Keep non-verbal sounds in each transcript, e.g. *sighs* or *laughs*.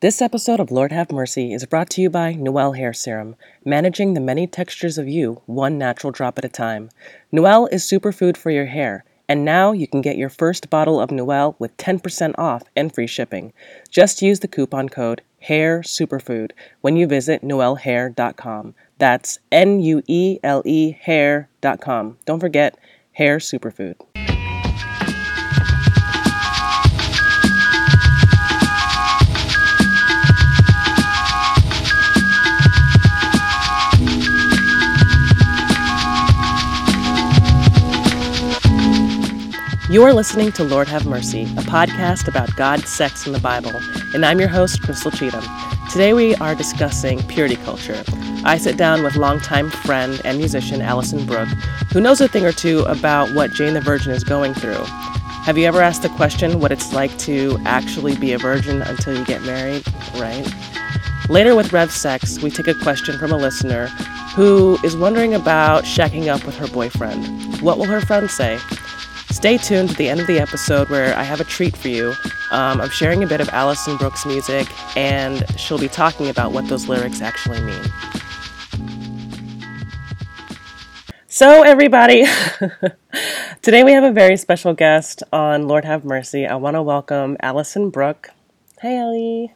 This episode of Lord Have Mercy is brought to you by Nuele Hair Serum, managing the many textures of you, one natural drop at a time. Nuele is superfood for your hair, and now you can get your first bottle of Nuele with 10% off and free shipping. Just use the coupon code HAIR SUPERFOOD when you visit nuelehair.com. That's N U E L E hair.com. Don't forget, Hair Superfood. You're listening to Lord Have Mercy, a podcast about God, sex, and the Bible, and I'm your host, Crystal Cheatham. Today we are discussing purity culture. I sit down with longtime friend and musician Alison Brook, who knows a thing or two about what Jane the Virgin is going through. Have you ever asked the question what it's like to actually be a virgin until you get married? Right? Later with Rev Sex, we take a question from a listener who is wondering about shacking up with her boyfriend. What will her friend say? Stay tuned to the end of the episode where I have a treat for you. Um, I'm sharing a bit of Alison Brook's music, and she'll be talking about what those lyrics actually mean. So, everybody, *laughs* today we have a very special guest on Lord Have Mercy. I want to welcome Alison Brook. Hey, Allie.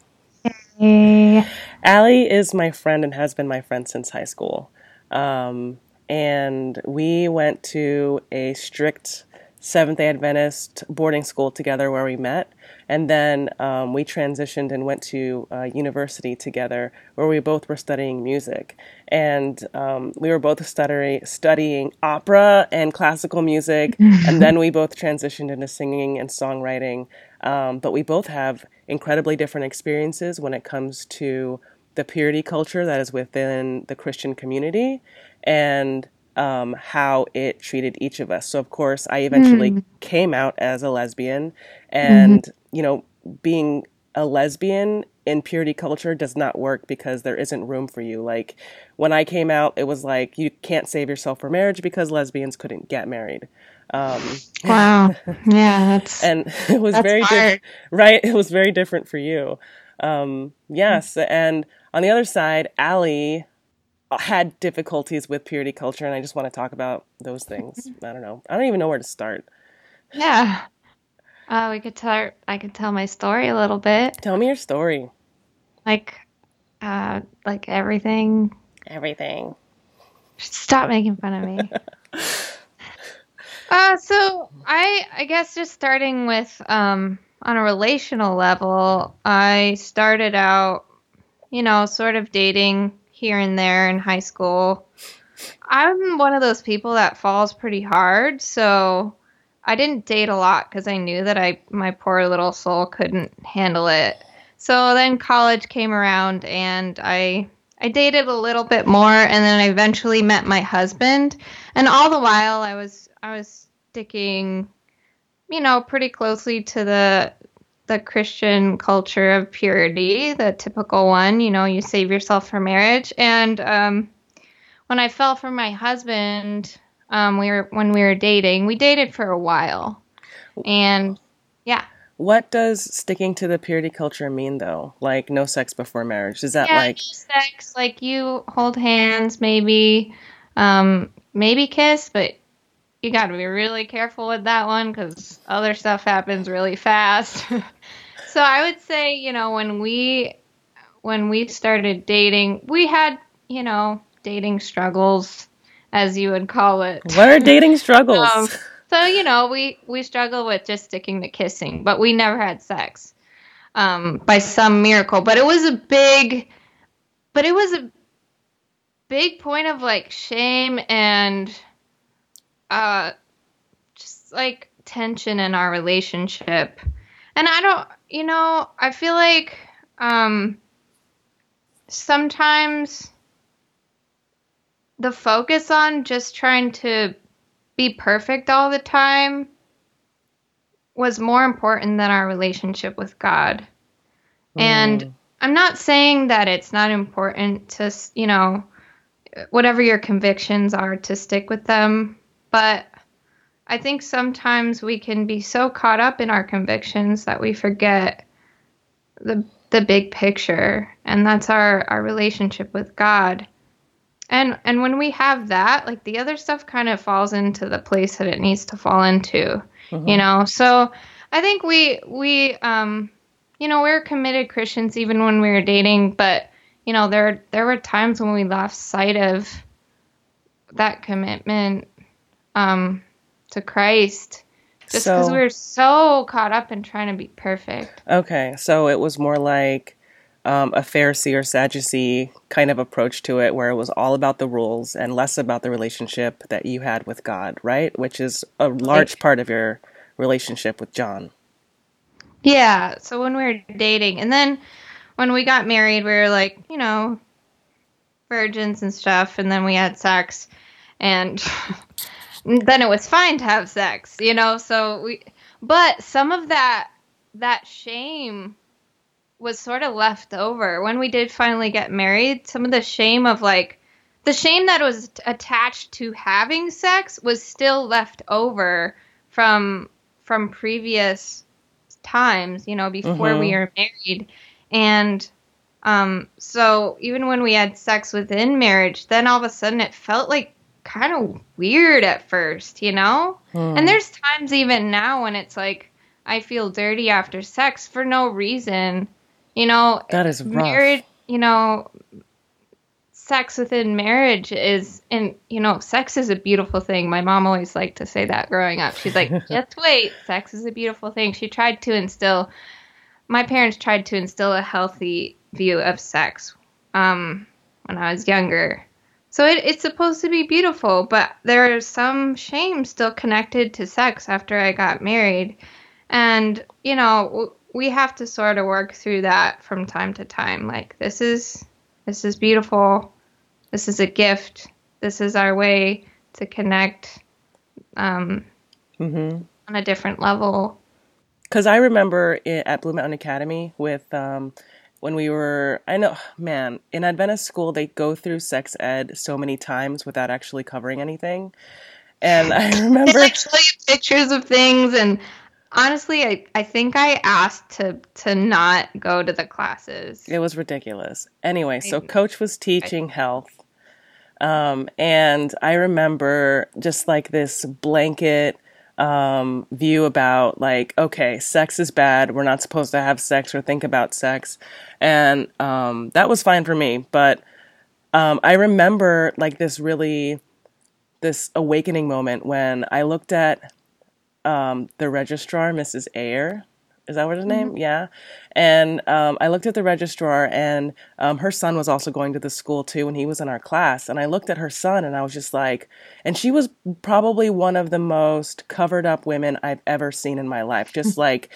Hey. Allie is my friend and has been my friend since high school. Um, and we went to a strict Seventh day Adventist boarding school together where we met. And then um, we transitioned and went to uh, university together where we both were studying music. And um, we were both studying, studying opera and classical music. *laughs* and then we both transitioned into singing and songwriting. Um, but we both have incredibly different experiences when it comes to the purity culture that is within the Christian community. And um, how it treated each of us. So, of course, I eventually mm. came out as a lesbian, and mm-hmm. you know, being a lesbian in purity culture does not work because there isn't room for you. Like when I came out, it was like you can't save yourself for marriage because lesbians couldn't get married. Um, wow, yeah, that's *laughs* and it was very di- right. It was very different for you. Um, yes, and on the other side, Allie had difficulties with purity culture, and I just want to talk about those things. *laughs* I don't know. I don't even know where to start. Yeah. Uh, we could start. I could tell my story a little bit. Tell me your story. Like, uh, like everything. Everything. Stop making fun of me. *laughs* uh, so I, I guess just starting with, um, on a relational level, I started out, you know, sort of dating here and there in high school. I'm one of those people that falls pretty hard, so I didn't date a lot because I knew that I my poor little soul couldn't handle it. So then college came around and I I dated a little bit more and then I eventually met my husband and all the while I was I was sticking you know pretty closely to the the Christian culture of purity, the typical one. You know, you save yourself for marriage. And um, when I fell for my husband, um, we were when we were dating. We dated for a while, and yeah. What does sticking to the purity culture mean, though? Like no sex before marriage? Is that yeah, like sex? Like you hold hands, maybe, um, maybe kiss, but you got to be really careful with that one because other stuff happens really fast. *laughs* so I would say, you know, when we when we started dating, we had, you know, dating struggles, as you would call it. What are dating struggles? um, so you know, we we struggle with just sticking to kissing, but we never had sex um, by some miracle. But it was a big, but it was a big point of like shame and uh, just like tension in our relationship. And I don't, you know, I feel like um, sometimes the focus on just trying to be perfect all the time was more important than our relationship with God. Mm. And I'm not saying that it's not important to, you know, whatever your convictions are to stick with them but I think sometimes we can be so caught up in our convictions that we forget the the big picture and that's our our relationship with God. And and when we have that, like the other stuff kind of falls into the place that it needs to fall into. Mm-hmm. You know. So I think we we um you know, we're committed Christians even when we were dating, but you know, there there were times when we lost sight of that commitment um to Christ just because so, we were so caught up in trying to be perfect. Okay, so it was more like um, a Pharisee or Sadducee kind of approach to it, where it was all about the rules and less about the relationship that you had with God, right? Which is a large part of your relationship with John. Yeah. So when we were dating, and then when we got married, we were like, you know, virgins and stuff, and then we had sex, and *laughs* then it was fine to have sex, you know. So we, but some of that that shame was sort of left over when we did finally get married. Some of the shame of like the shame that was attached to having sex was still left over from from previous times, you know, before mm-hmm. we were married. And um, so even when we had sex within marriage, then all of a sudden it felt like kind of weird at first, you know? Hmm. And there's times even now when it's like I feel dirty after sex for no reason. You know, that is rough. marriage, you know, sex within marriage is and you know, sex is a beautiful thing. My mom always liked to say that growing up. She's like, *laughs* "Just wait, sex is a beautiful thing." She tried to instill my parents tried to instill a healthy view of sex um, when I was younger so it, it's supposed to be beautiful, but there is some shame still connected to sex after I got married. And, you know, we have to sort of work through that from time to time. Like this is this is beautiful. This is a gift. This is our way to connect um, mm-hmm. on a different level. Because I remember it, at Blue Mountain Academy with um, when we were I know man, in Adventist school they go through sex ed so many times without actually covering anything. And I remember *laughs* they like show you pictures of things and honestly I, I think I asked to to not go to the classes. It was ridiculous. Anyway, so coach was teaching health. Um, and I remember just like this blanket um, view about like, okay, sex is bad. We're not supposed to have sex or think about sex. And um, that was fine for me. But um, I remember like this really, this awakening moment when I looked at um, the registrar, Mrs. Ayer, is that what his name? Mm-hmm. Yeah. And um, I looked at the registrar, and um, her son was also going to the school too, and he was in our class. And I looked at her son, and I was just like, and she was probably one of the most covered up women I've ever seen in my life. *laughs* Just like,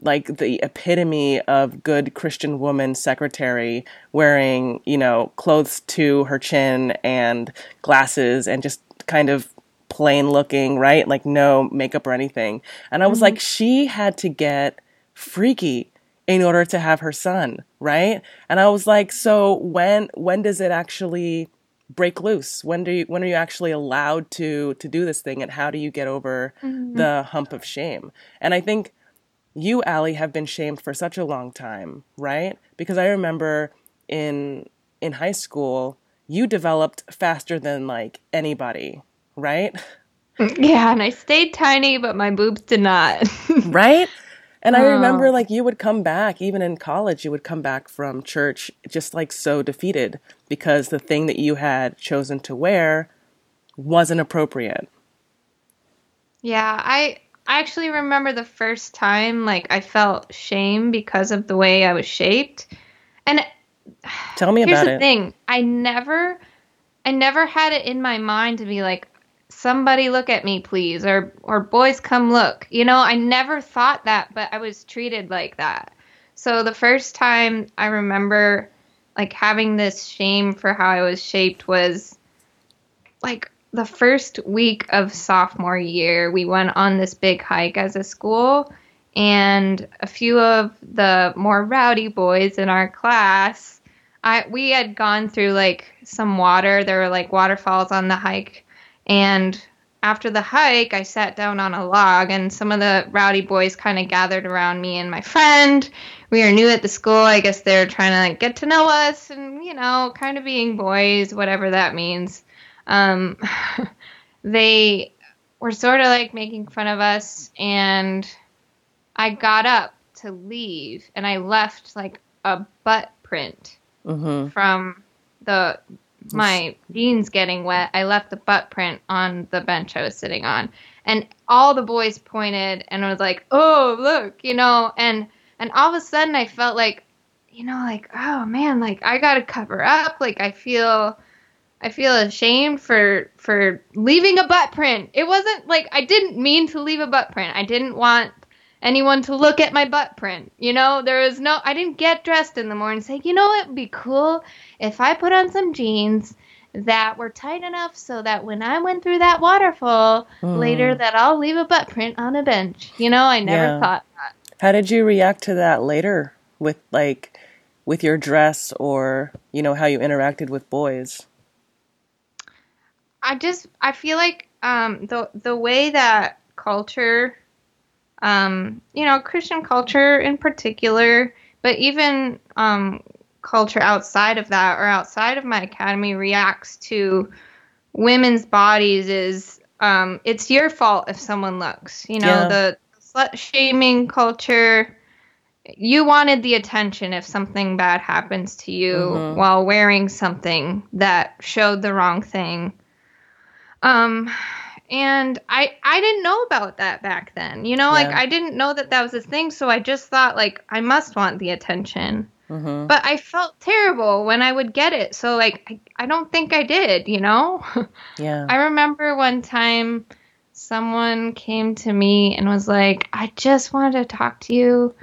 like the epitome of good Christian woman secretary wearing, you know, clothes to her chin and glasses and just kind of plain looking, right? Like no makeup or anything. And I was mm-hmm. like, she had to get freaky in order to have her son, right? And I was like, so when when does it actually break loose? When do you when are you actually allowed to to do this thing and how do you get over mm-hmm. the hump of shame? And I think you, Allie, have been shamed for such a long time, right? Because I remember in in high school, you developed faster than like anybody, right? *laughs* Yeah, and I stayed tiny, but my boobs did not. *laughs* right? And I remember like you would come back, even in college, you would come back from church just like so defeated because the thing that you had chosen to wear wasn't appropriate. Yeah, I I actually remember the first time like I felt shame because of the way I was shaped. And tell me about it. Here's the thing. I never I never had it in my mind to be like, somebody look at me please or or boys come look. You know i never thought that but i was treated like that. So the first time i remember like having this shame for how i was shaped was like the first week of sophomore year we went on this big hike as a school and a few of the more rowdy boys in our class I we had gone through like some water. There were like waterfalls on the hike and after the hike, I sat down on a log, and some of the rowdy boys kind of gathered around me and my friend. We are new at the school. I guess they're trying to like, get to know us and, you know, kind of being boys, whatever that means. Um, *laughs* they were sort of like making fun of us, and I got up to leave, and I left like a butt print Mm-hmm. from the my jeans getting wet, I left the butt print on the bench I was sitting on. And all the boys pointed and I was like, "Oh, look," you know, and and all of a sudden I felt like, you know, like, "Oh man, like I got to cover up. Like I feel I feel ashamed for for leaving a butt print. It wasn't like I didn't mean to leave a butt print. I didn't want anyone to look at my butt print. You know, there was no I didn't get dressed in the morning and say, "You know it'd be cool if I put on some jeans that were tight enough so that when I went through that waterfall Mm. later that I'll leave a butt print on a bench." You know, I never Yeah. thought that. How did you react to that later with like with your dress or, you know, how you interacted with boys? I just I feel like um the the way that culture um you know Christian culture in particular but even um culture outside of that or outside of my academy reacts to women's bodies is um it's your fault if someone looks you know Yeah. the slut shaming culture you wanted the attention if something bad happens to you Mhm. while wearing something that showed the wrong thing um and i i didn't know about that back then you know like i didn't know that that was a thing so i just thought like i must want the attention Mm-hmm. but i felt terrible when i would get it so like i, I don't think i did you know *laughs* Yeah. I remember one time someone came to me and was like, I just wanted to talk to you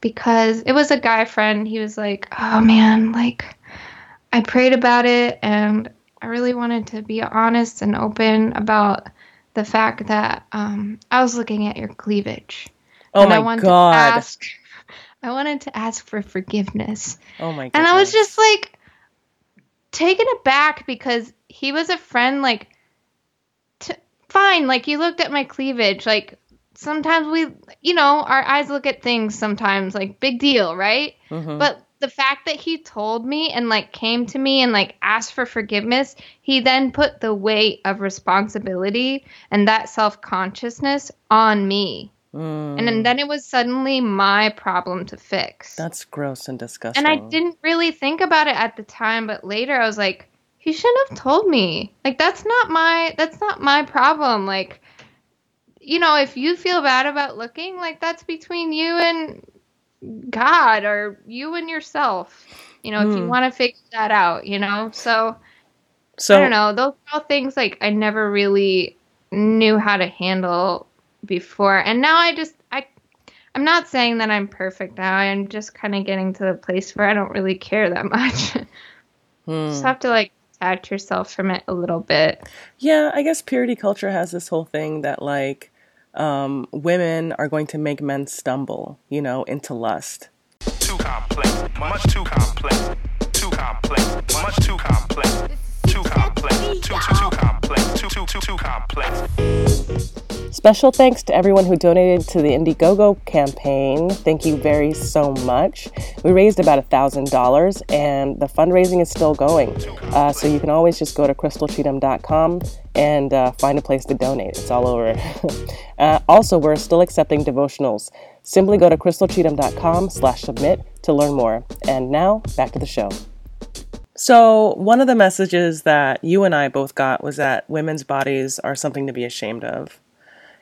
because it was a guy friend. He was like, Oh man, like I prayed about it and I really wanted to be honest and open about the fact that um, I was looking at your cleavage. oh and I wanted god. to ask *laughs* I wanted to ask for forgiveness. oh my god. And I was just like taken aback because he was a friend, like, t- fine, like, you looked at my cleavage. Like, sometimes we, you know, our eyes look at things sometimes, like, big deal, right? Mhm. But the fact that he told me and, like, came to me and, like, asked for forgiveness, he then put the weight of responsibility and that self consciousness on me. Mm. And then, then it was suddenly my problem to fix. That's gross and disgusting. And I didn't really think about it at the time, but later I was like, he shouldn't have told me. Like that's not my that's not my problem. Like you know, if you feel bad about looking, like that's between you and God or you and yourself. You know, if you Hmm. want to figure that out, you know. So So I don't know. Those are all things like I never really knew how to handle before. And now I just I I'm not saying that I'm perfect now. I'm just kind of getting to the place where I don't really care that *laughs* much. hmm. just have to like detach yourself from it a little bit. Yeah, I guess purity culture has this whole thing that like um, women are going to make men stumble, you know, into lust. Too complex, much too complex, too complex, much too complex, too complex, too too too complex, too too too too complex. Special thanks to everyone who donated to the Indiegogo campaign. Thank you very so much. We raised about $1,000 and the fundraising is still going. Uh, so you can always just go to crystalcheatham.com and uh, find a place to donate. It's all over. *laughs* uh, also, we're still accepting devotionals. Simply go to crystalcheatham.com slash submit to learn more. And now, back to the show. So, one of the messages that you and I both got was that women's bodies are something to be ashamed of.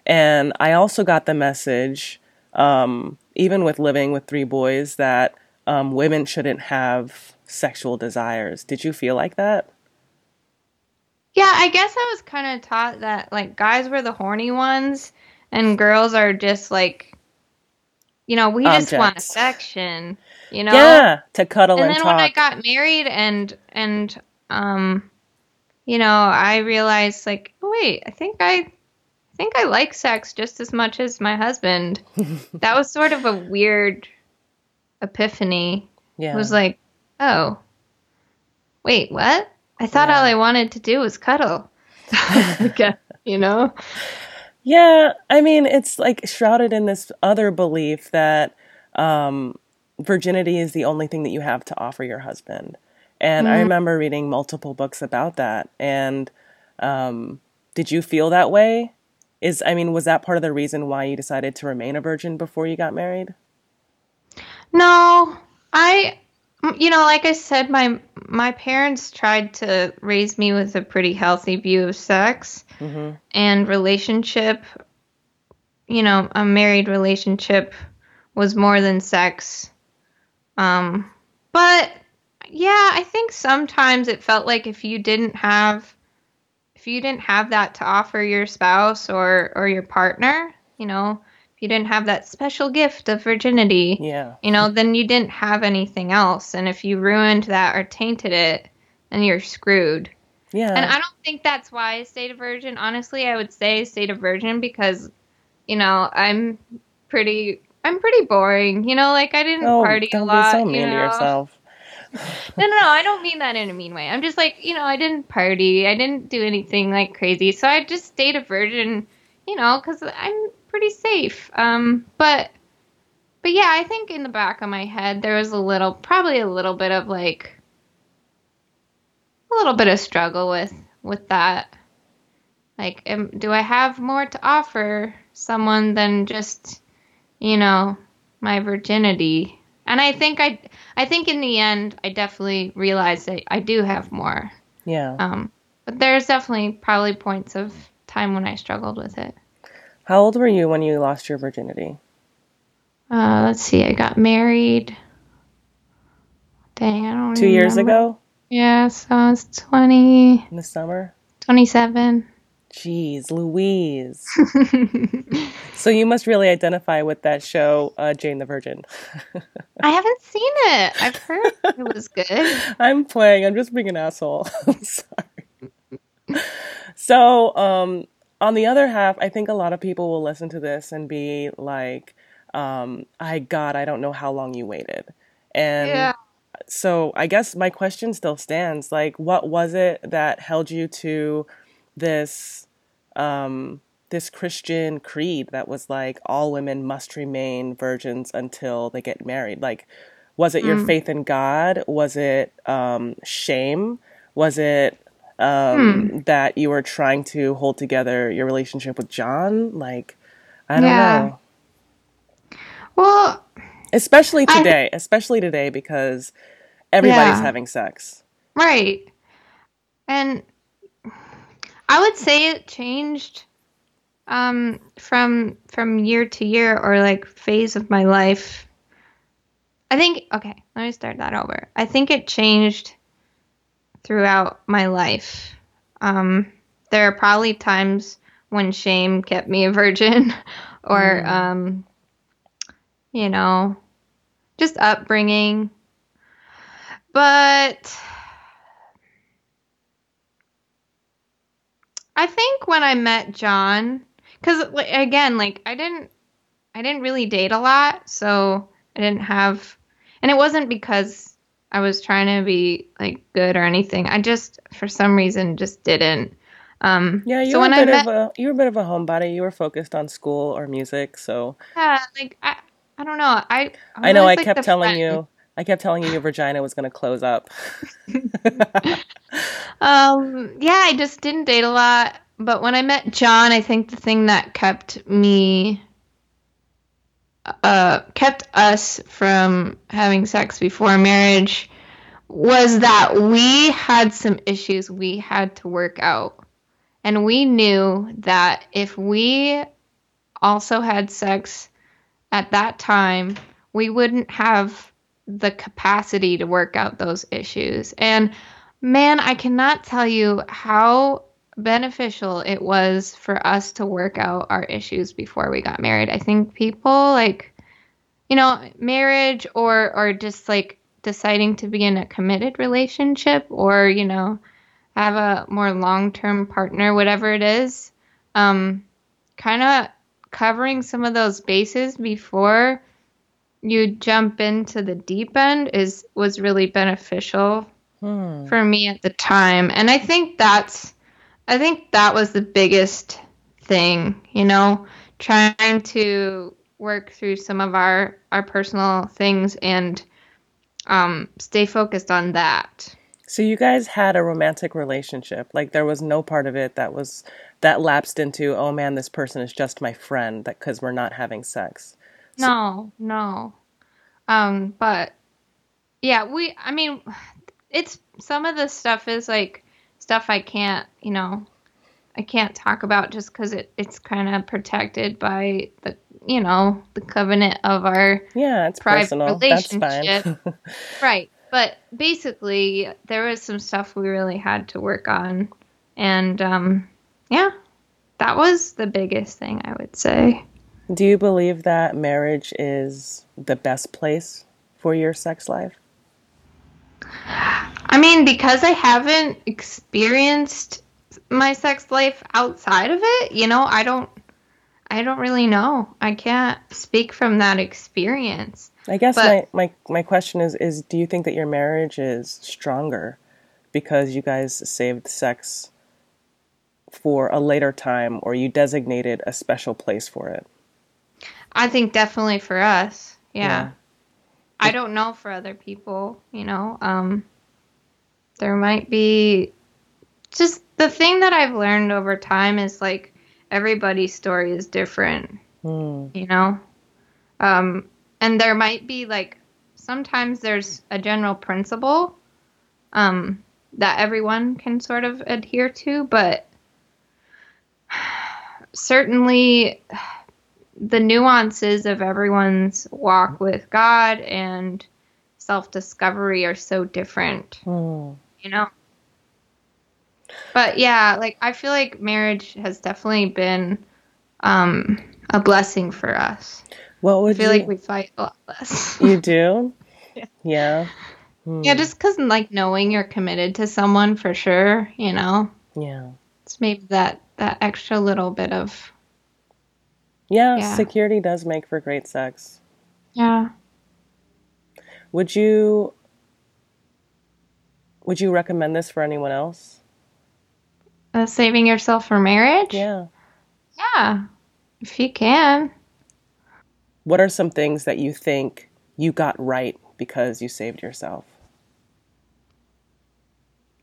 And I also got the message, um, even with living with three boys, that um, women shouldn't have sexual desires. Did you feel like that? Yeah, I guess I was kind of taught that like guys were the horny ones and girls are just like you know, we just want Objects. affection, you know? Yeah, to cuddle and and, then talk. when I got married and and um you know, I realized like, oh wait, I think I I think I like sex just as much as my husband. *laughs* that was sort of a weird epiphany. yeah. It was like, oh. Wait, what? I thought all I wanted to do was cuddle. *laughs* You know? Yeah, I mean, it's like shrouded in this other belief that um, virginity is the only thing that you have to offer your husband. And I remember reading multiple books about that. And um, did you feel that way? Is I mean, was that part of the reason why you decided to remain a virgin before you got married? No, you know, like I said, my my parents tried to raise me with a pretty healthy view of sex and relationship. You know, a married relationship was more than sex. Um, but yeah, I think sometimes it felt like if you didn't have if you didn't have that to offer your spouse or or your partner, you know, you didn't have that special gift of virginity, Yeah. you know, then you didn't have anything else. And if you ruined that or tainted it, then you're screwed. Yeah. And I don't think that's why I stayed a virgin. Honestly, I would say stayed a virgin because, you know, I'm pretty I'm pretty boring. You know, like I didn't oh, party a don't lot. be so mean you to know? yourself. *laughs* No, no, no. I don't mean that in a mean way. I'm just like, you know, I didn't party. I didn't do anything like crazy. So I just stayed a virgin, you know, because I'm pretty safe. Um, but, but yeah, I think in the back of my head there was a little, probably a little bit of like, a little bit of struggle with with that. Like, am, do I have more to offer someone than just, you know, my virginity? And I think I, I think in the end, I definitely realized that I do have more. Yeah. Um, but there's definitely probably points of time when I struggled with it. How old were you when you lost your virginity? Uh, let's see, I got married. Dang, I don't Two years remember. ago Yeah, so I was 20, in the summer? 27. Jeez, Louise. *laughs* so you must really identify with that show, uh, Jane the Virgin. I haven't seen it. *laughs* I've heard it was good. I'm playing. I'm just being an asshole. *laughs* I'm sorry. So, um, on the other half, I think a lot of people will listen to this and be like, um, "I God, I don't know how long you waited." And Yeah. so, I guess my question still stands. Like, what was it that held you to this um, this Christian creed that was like all women must remain virgins until they get married? Like, was it your faith in God? Was it um, shame? Was it um, that you were trying to hold together your relationship with John? Like, I don't Yeah. know. Well, Especially today, especially today because everybody's Yeah. having sex. right. And I would say it changed um from from year to year or like phase of my life. I think okay, let me start that over. I think it changed throughout my life. Um there are probably times when shame kept me a virgin *laughs* or um you know, just upbringing. But I think when I met John, because again, like I didn't, I didn't really date a lot, so I didn't have, and it wasn't because I was trying to be like good or anything. I just, for some reason, just didn't. Um, Yeah, you so were when a I bit met, of a you were a bit of a homebody. You were focused on school or music, so yeah, like I, I don't know. I, I know I like, kept telling friend. you I kept telling you your vagina was going to close up. *laughs* Um, yeah, I just didn't date a lot. But when I met John, I think the thing that kept me, uh, kept us from having sex before marriage was that we had some issues we had to work out. And we knew that if we also had sex at that time, we wouldn't have the capacity to work out those issues. And man, I cannot tell you how beneficial it was for us to work out our issues before we got married. I think people like you know, marriage or or just like deciding to be in a committed relationship or, you know, have a more long-term partner, whatever it is, um kind of covering some of those bases before you jump into the deep end is was really beneficial Hmm. for me at the time and i think that's I think that was the biggest thing, you know, trying to work through some of our our personal things and um, stay focused on that. So you guys had a romantic relationship. Like there was no part of it that was that lapsed into, oh man, this person is just my friend that cuz we're not having sex. No, no. Um, but yeah, we I mean it's some of the stuff is like stuff I can't, you know, I can't talk about just cuz it it's kind of protected by the you know, the covenant of our Yeah, it's private personal. That's relationship. *laughs* right. But basically, there was some stuff we really had to work on. And um, yeah, that was the biggest thing I would say. Do you believe that marriage is the best place for your sex life? *sighs* *sighs* Mean, because I haven't experienced my sex life outside of it, you know, I don't I don't really know. I can't speak from that experience. I guess But- my, my, my question is, is do you think that your marriage is stronger because you guys saved sex for a later time or you designated a special place for it? I think definitely for us. Yeah. Yeah. I don't know for other people, you know. Um there might be just the thing that I've learned over time is like everybody's story is different, Hmm. you know. Um and there might be like sometimes there's a general principle um that everyone can sort of adhere to, but *sighs* certainly the nuances of everyone's walk with God and self discovery are so different, Hmm. You know? But yeah, like I feel like marriage has definitely been um, a blessing for us. What I would feel you, like we fight a lot less. you do? *laughs* Yeah. Yeah. Hmm. yeah, just because like knowing you're committed to someone for sure, you know, Yeah. it's maybe that that extra little bit of Yeah, Yeah. security does make for great sex. yeah. Would you would you recommend this for anyone else? Uh, saving yourself for marriage. Yeah. Yeah, if you can. What are some things that you think you got right because you saved yourself?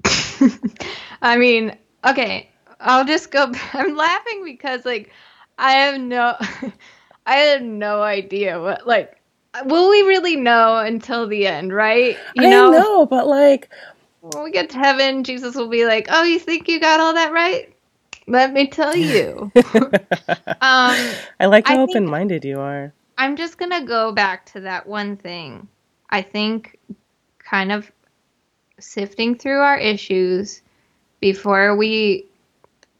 *laughs* I mean, okay, I'll just go. *laughs* I'm laughing because like I have no, *laughs* I have no idea what like. Will we really know until the end, right? You I know, know, but like when we get to heaven, Jesus will be like, "Oh, you think you got all that right? Let me tell you." *laughs* um, I like how think- open-minded you are. I'm just gonna go back to that one thing. I think kind of sifting through our issues before we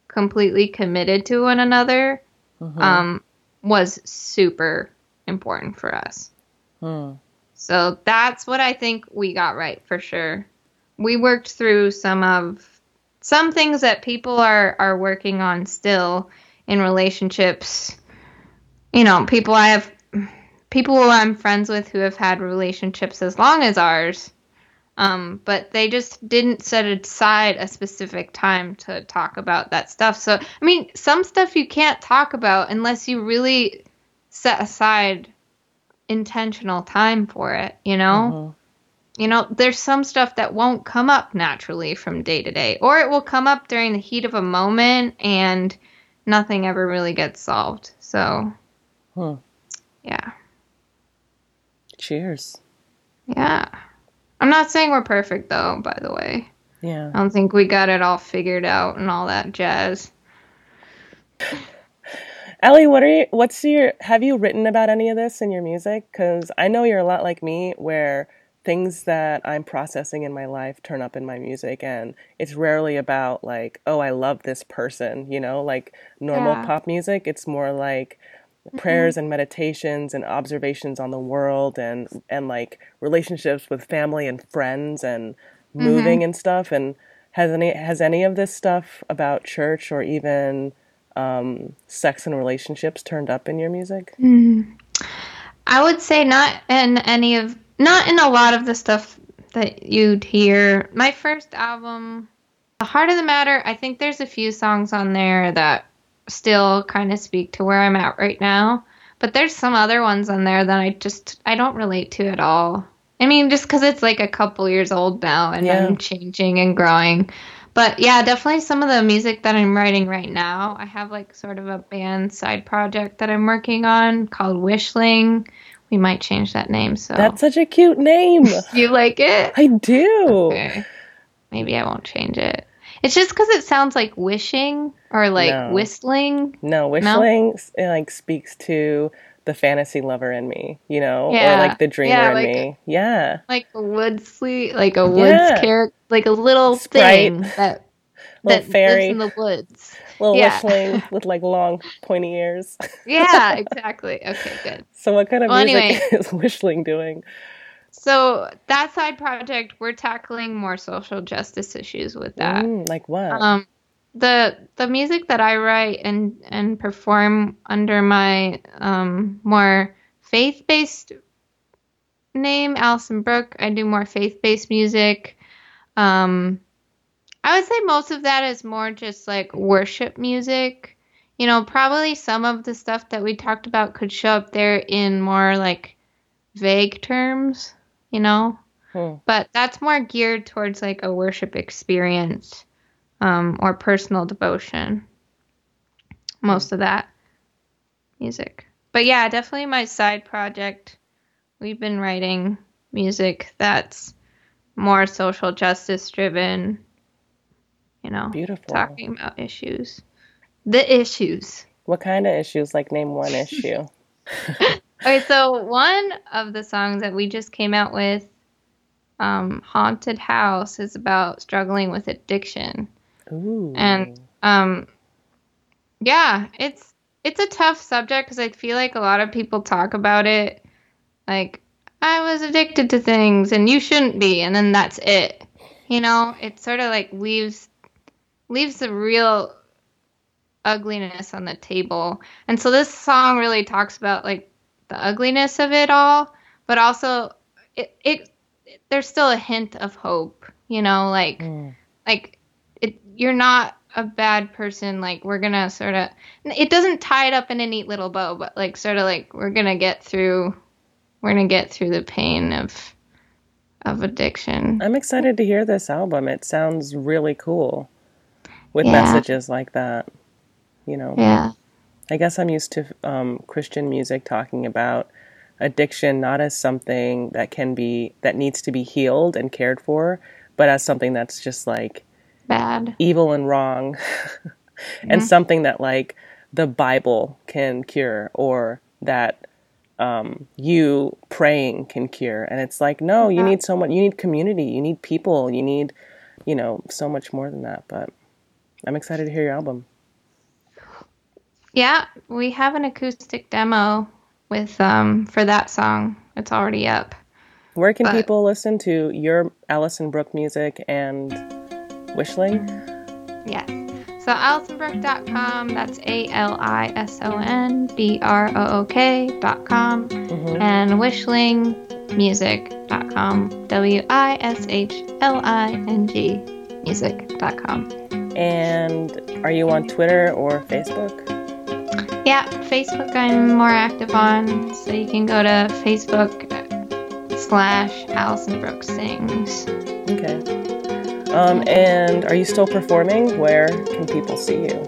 completely committed to one another Mhm. um, was super important for us. Hmm. So that's what I think we got right for sure. We worked through some of some things that people are are working on still in relationships. You know, people I have people I'm friends with who have had relationships as long as ours. Um, but they just didn't set aside a specific time to talk about that stuff. So, I mean, some stuff you can't talk about unless you really set aside intentional time for it, you know? You know, there's some stuff that won't come up naturally from day to day, or it will come up during the heat of a moment and nothing ever really gets solved. So, Hmm. yeah. Cheers. Yeah. I'm not saying we're perfect though, by the way. Yeah. I don't think we got it all figured out and all that jazz. *sighs* Ellie, what are you, what's your, have you written about any of this in your music? Because I know you're a lot like me, where things that I'm processing in my life turn up in my music, and it's rarely about, like, oh, I love this person, you know, like normal Yeah. pop music. It's more like mm-hmm. prayers and meditations and observations on the world and, and like relationships with family and friends and mm-hmm. moving and stuff. And has any, has any of this stuff about church or even, um, sex and relationships turned up in your music? Mm-hmm. I would say not in any of not in a lot of the stuff that you'd hear. My first album The heart of the matter, I think there's a few songs on there that still kind of speak to where I'm at right now. But there's some other ones on there that I just I don't relate to at all. I mean, just because it's like a couple years old now and Yeah. I'm changing and growing. But yeah, definitely some of the music that I'm writing right now. I have like sort of a band side project that I'm working on called Wishling. We might change that name. So That's such a cute name. *laughs* you like it? I do. Okay. Maybe I won't change it. It's just because it sounds like wishing or like No. whistling. No, wishling it, like speaks to the fantasy lover in me, you know, Yeah. or like the dreamer Yeah, in like- me. Yeah. like a wood sleep, like a woods Yeah. character, like a little Sprite. thing that Little that fairy. lives in the woods. Little yeah. wishling with like long pointy ears. *laughs* Yeah, exactly. *laughs* Okay, good. so what kind of Well, music anyway. *laughs* is wishling doing? So that side project, we're tackling more social justice issues with that. Mm, like what? Um, the the music that I write and and perform under my um more faith based name, Alison Brook. I do more faith based music. Um, I would say most of that is more just like worship music. You know, probably some of the stuff that we talked about could show up there in more like vague terms, you know? Hmm. But that's more geared towards like a worship experience um, or personal devotion. Most of that music. But yeah, definitely my side project. We've been writing music that's more social justice driven, you know, Beautiful. talking about issues. The issues. What kind of issues? Like name one issue. *laughs* *laughs* Okay, so one of the songs that we just came out with, um, Haunted House, is about struggling with addiction. Ooh. And um, yeah, it's it's a tough subject because I feel like a lot of people talk about it like I was addicted to things and you shouldn't be, and then that's it. You know, it sort of like leaves leaves the real ugliness on the table. And so this song really talks about like the ugliness of it all, but also it, it there's still a hint of hope, you know, like Mm. like it you're not a bad person like we're gonna sort of it doesn't tie it up in a neat little bow but like sort of like we're gonna get through we're gonna get through the pain of of addiction I'm excited to hear this album. It sounds really cool with Yeah. messages like that. You know, yeah I guess I'm used to um, Christian music talking about addiction not as something that can be that needs to be healed and cared for, but as something that's just like bad evil and wrong, *laughs* and something that like the Bible can cure or that um, you praying can cure. And it's like, no, you need someone, you need community, you need people, you need, you know, so much more than that. But I'm excited to hear your album. yeah we have an acoustic demo with um for that song it's already up Where can But- people listen to your Alison Brook music and Wishling? Yes. So AlisonBrook.com, that's A L I S O N B R O O K.com, Mhm. and WishlingMusic.com, W I S H L I N G music.com. And are you on Twitter or Facebook? Yeah, Facebook I'm more active on, so you can go to Facebook slash Alison Brooks Sings. Okay. Um, and are you still performing? Where can people see you?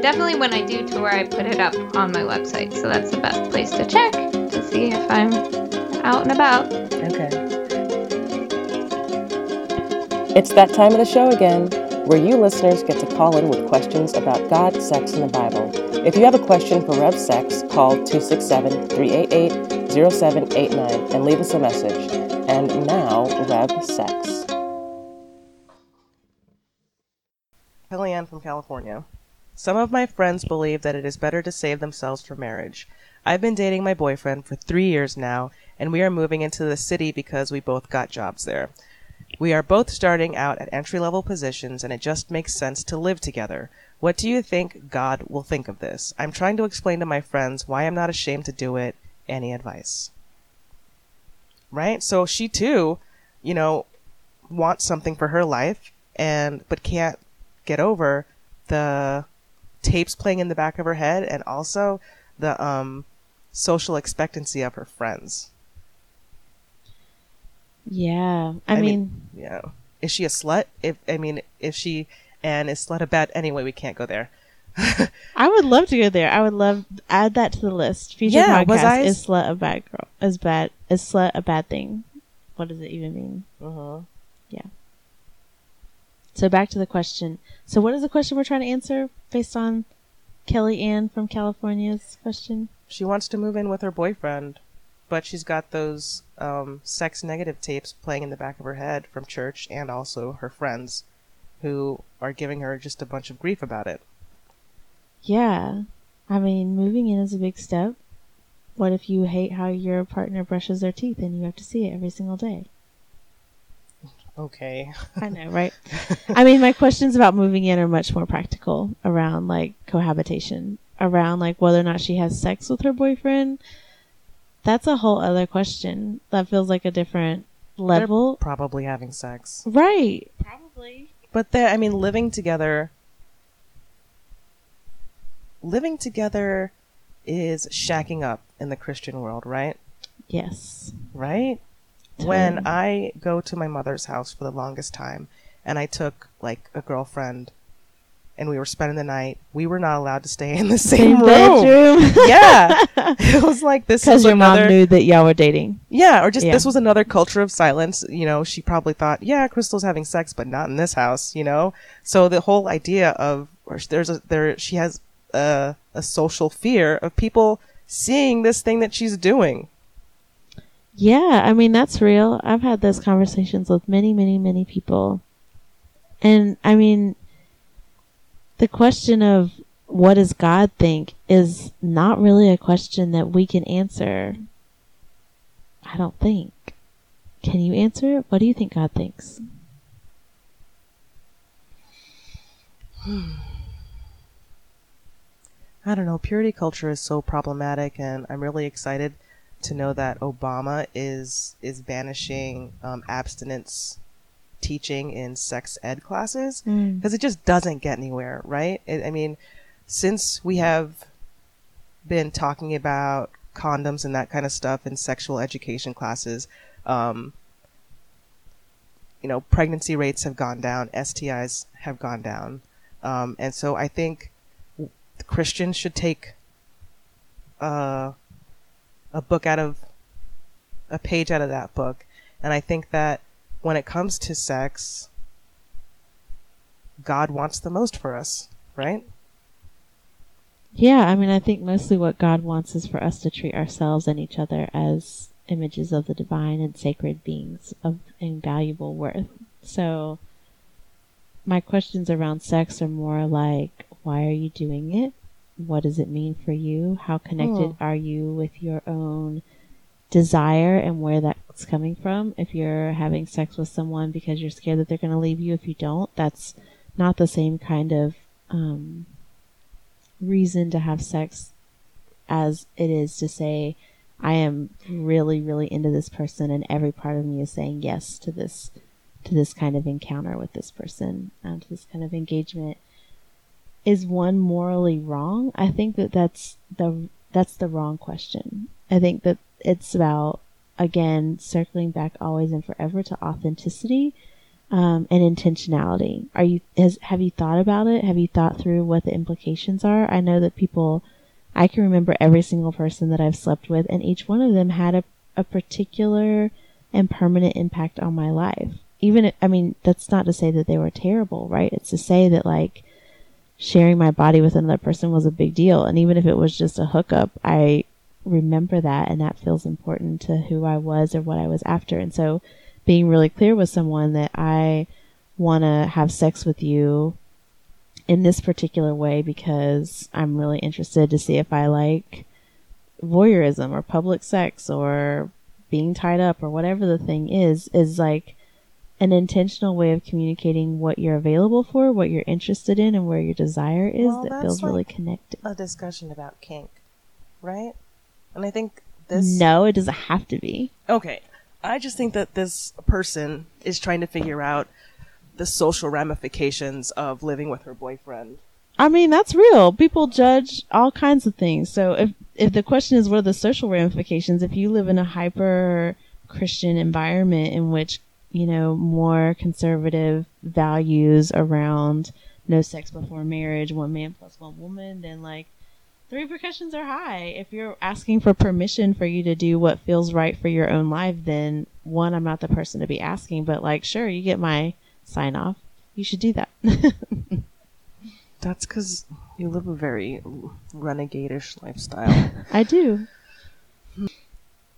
Definitely when I do tour, I put it up on my website, so that's the best place to check to see if I'm out and about. Okay. It's that time of the show again, where you listeners get to call in with questions about God, sex, and the Bible. If you have a question for Rev Sex, call 267 388 0789 and leave us a message. And now, Rev Sex. Kellyanne from California. Some of my friends believe that it is better to save themselves for marriage. I've been dating my boyfriend for three years now, and we are moving into the city because we both got jobs there. We are both starting out at entry level positions, and it just makes sense to live together. What do you think God will think of this? I'm trying to explain to my friends why I'm not ashamed to do it. Any advice? Right? So she too, you know, wants something for her life, and but can't get over the tapes playing in the back of her head and also the um social expectancy of her friends. Yeah. I, I mean, mean- Yeah. Is she a slut? If I mean if she and is slut a bad anyway, we can't go there. *laughs* I would love to go there. I would love add that to the list. Future Yeah, podcast was I- is slut a bad girl? Is bad is slut a bad thing? What does it even mean? Uh-huh. So back to the question. So what is the question we're trying to answer based on Kelly Ann from California's question? She wants to move in with her boyfriend, but she's got those um, sex negative tapes playing in the back of her head from church and also her friends who are giving her just a bunch of grief about it. Yeah. I mean, moving in is a big step. What if you hate how your partner brushes their teeth and you have to see it every single day? Okay. *laughs* I know, right? *laughs* I mean, my questions about moving in are much more practical around like cohabitation, around like whether or not she has sex with her boyfriend. That's a whole other question. That feels like a different level. Probably having sex. Right. Probably. But they I mean, living together. Living together is shacking up in the Christian world, right? Yes. Right? When I go to my mother's house for the longest time and I took like a girlfriend and we were spending the night, we were not allowed to stay *laughs* in the same, room. bedroom. *laughs* Yeah. *laughs* it was like this Because your another mom knew that y'all were dating. Yeah, or just Yeah. this was another culture of silence. You know, she probably thought, yeah, Crystal's having sex, but not in this house. You know, so the whole idea of or there's a there she has a a social fear of people seeing this thing that she's doing. Yeah, I mean that's real. I've had those conversations with many, many, many people. And I mean the question of what does God think is not really a question that we can answer. I don't think. Can you answer it? What do you think God thinks? I don't know. Purity culture is so problematic, and I'm really excited to know that Obama is is banishing um, abstinence teaching in sex ed classes Mm. because it just doesn't get anywhere, right? It, I mean, since we have been talking about condoms and that kind of stuff in sexual education classes, um, you know, pregnancy rates have gone down, STIs have gone down, um, and so I think Christians should take uh, a book out of a page out of that book, and I think that when it comes to sex, God wants the most for us, right? Yeah, I mean I think mostly what God wants is for us to treat ourselves and each other as images of the divine and sacred beings of invaluable worth. So my questions around sex are more like why are you doing it? What does it mean for you? How connected Hmm. are you with your own desire and where that's coming from? If you're having sex with someone because you're scared that they're going to leave you if you don't, that's not the same kind of um, reason to have sex as it is to say, I am really, really into this person, and every part of me is saying yes to this, to this kind of encounter with this person, um, to this kind of engagement. Is one morally wrong? I think that that's the that's the wrong question. I think that it's about again circling back always and forever to authenticity um, and intentionality. Are you has have you thought about it? Have you thought through what the implications are? I know that people. I can remember every single person that I've slept with, and each one of them had a, a particular and permanent impact on my life. Even, I mean, that's not to say that they were terrible, right? It's to say that, like, sharing my body with another person was a big deal. And even if it was just a hookup, I remember that, and that feels important to who I was or what I was after. And so, being really clear with someone that I want to have sex with you in this particular way because I'm really interested to see if I like voyeurism or public sex or being tied up or whatever the thing is, is like an intentional way of communicating what you're available for, what you're interested in, and where your desire is Well, that feels really like- connected. A discussion about kink, right? And I think this. No, it doesn't have to be. Okay. I just think that this person is trying to figure out the social ramifications of living with her boyfriend. I mean, that's real. People judge all kinds of things. So if if the question is what are the social ramifications, if you live in a hyper Christian environment in which, you know, more conservative values around no sex before marriage, one man plus one woman, then like the repercussions are high. If you're asking for permission for you to do what feels right for your own life, then one, I'm not the person to be asking, but like, sure, you get my sign off. You should do that. *laughs* That's because you live a very renegade-ish lifestyle. I do.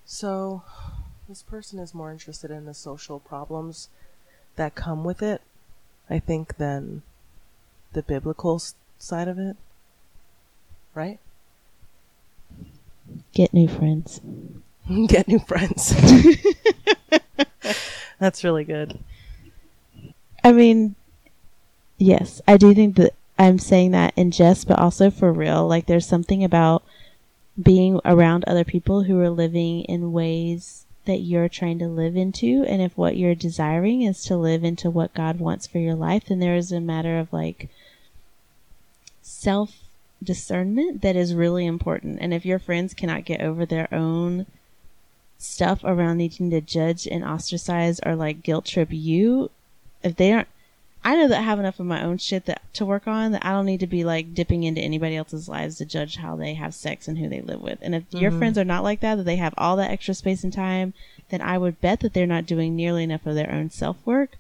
So, this person is more interested in the social problems that come with it, I think, than the biblical side of it. Right? Get new friends. *laughs* Get new friends. *laughs* *laughs* That's really good. I mean, yes, I do think that I'm saying that in jest, but also for real. Like, there's something about being around other people who are living in ways that you're trying to live into. And if what you're desiring is to live into what God wants for your life, then there is a matter of like self discernment that is really important. And if your friends cannot get over their own stuff around needing to judge and ostracize or like guilt trip you, if they aren't I know that I have enough of my own shit that to work on that I don't need to be like dipping into anybody else's lives to judge how they have sex and who they live with. And if your Mhm. friends are not like that, that they have all that extra space and time, then I would bet that they're not doing nearly enough of their own self work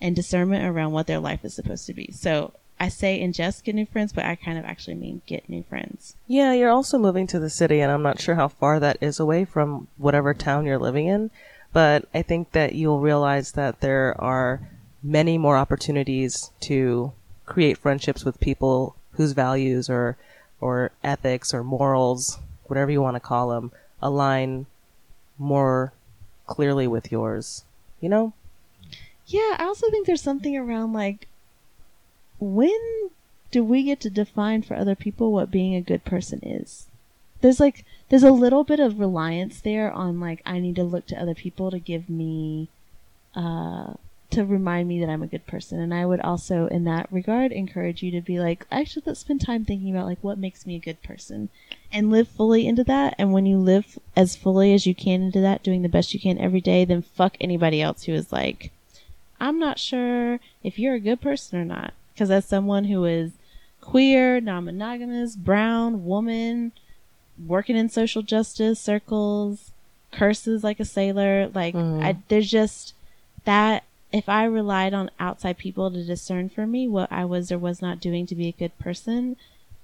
and discernment around what their life is supposed to be. So I say ingest get new friends, but I kind of actually mean get new friends. Yeah, you're also moving to the city, and I'm not sure how far that is away from whatever town you're living in. But I think that you'll realize that there are many more opportunities to create friendships with people whose values or or ethics or morals, whatever you want to call them, align more clearly with yours. You know? Yeah, I also think there's something around like when do we get to define for other people what being a good person is? There's like there's a little bit of reliance there on like I need to look to other people to give me uh to remind me that I'm a good person. And I would also in that regard encourage you to be like actually let's spend time thinking about like what makes me a good person and live fully into that and when you live as fully as you can into that doing the best you can every day then fuck anybody else who is like I'm not sure if you're a good person or not. Because as someone who is queer, non monogamous, brown, woman, working in social justice circles, curses like a sailor, like, Mhm. I, there's just that. If I relied on outside people to discern for me what I was or was not doing to be a good person,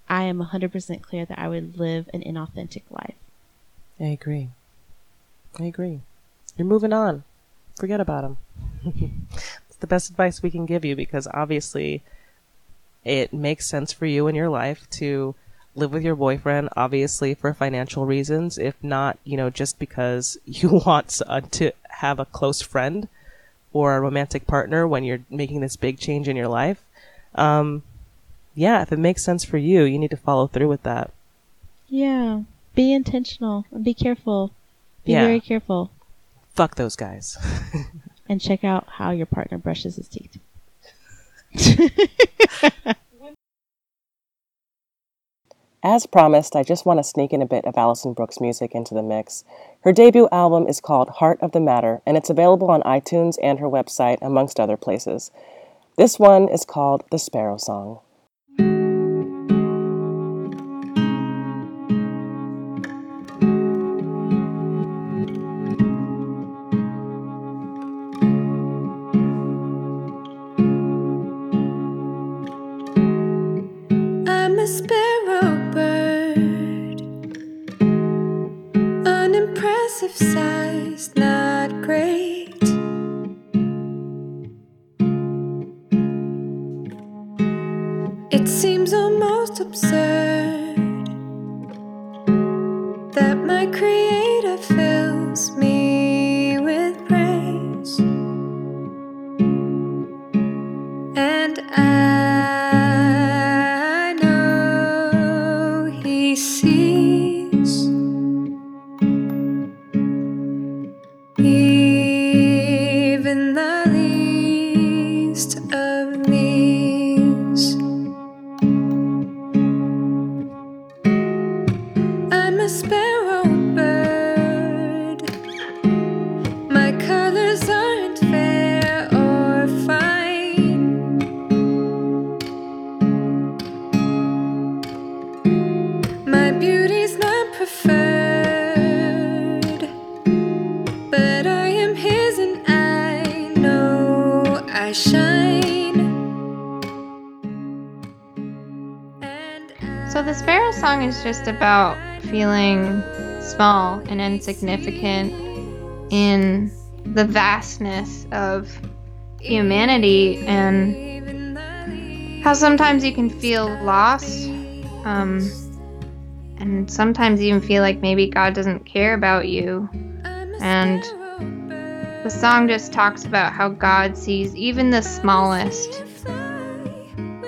I am 100% clear that I would live an inauthentic life. I agree. I agree. You're moving on. Forget about him. *laughs* it's the best advice we can give you because obviously it makes sense for you in your life to live with your boyfriend, obviously for financial reasons, if not, you know, just because *laughs* you want to have a close friend or a romantic partner when you're making this big change in your life. Um, yeah, if it makes sense for you, you need to follow through with that. Yeah. Be intentional and be careful. Be Yeah. very careful. Fuck those guys. *laughs* and check out how your partner brushes his teeth. *laughs* As promised, I just want to sneak in a bit of Alison Brook's music into the mix. Her debut album is called Heart of the Matter, and it's available on iTunes and her website, amongst other places. This one is called The Sparrow Song. The Sparrow song is just about feeling small and insignificant in the vastness of humanity and how sometimes you can feel lost um, and sometimes even feel like maybe God doesn't care about you. And the song just talks about how God sees even the smallest,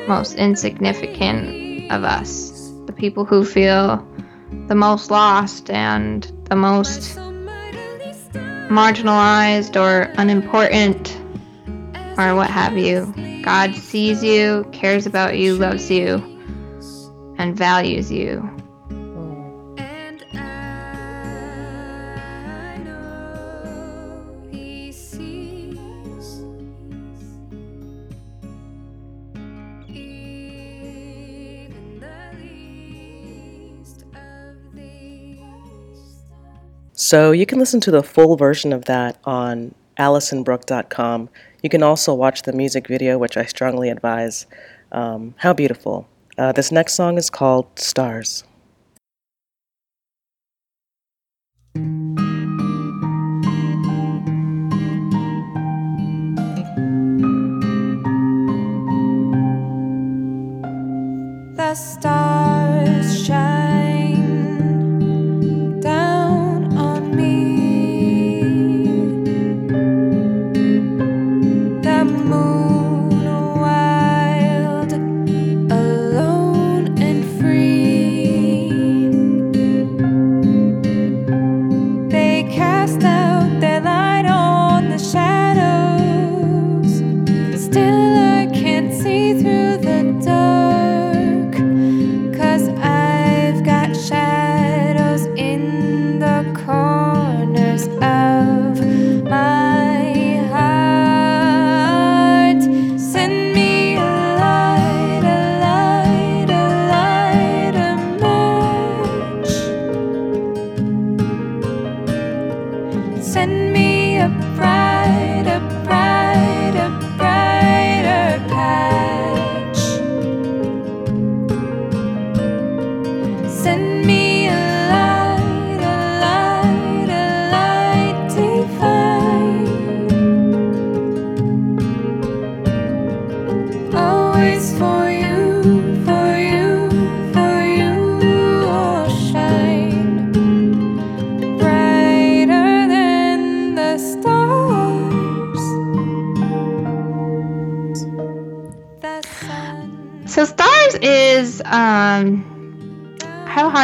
most insignificant of us, people who feel the most lost and the most marginalized or unimportant or what have you. God sees you, cares about you, loves you, and values you. So you can listen to the full version of that on AlisonBrook.com. You can also watch the music video, which I strongly advise. Um, how beautiful. Uh, this next song is called Stars. The stars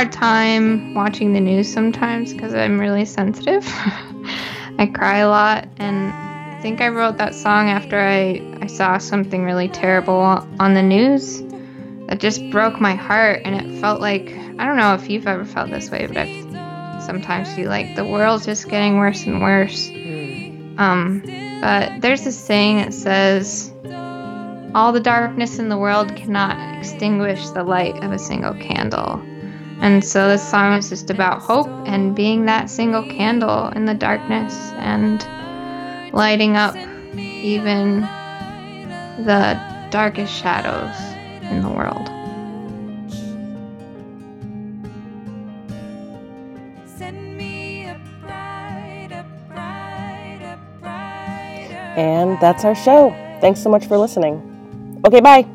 hard time watching the news sometimes because I'm really sensitive. *laughs* I cry a lot and I think I wrote that song after I, I saw something really terrible on the news that just broke my heart and it felt like I don't know if you've ever felt this way, but I sometimes feel like the world's just getting worse and worse. Um, but there's this saying that says all the darkness in the world cannot extinguish the light of a single candle. And so this song is just about hope and being that single candle in the darkness and lighting up even the darkest shadows in the world. Send me a bright, a bright, a brighter And that's our show. Thanks so much for listening. Okay, bye.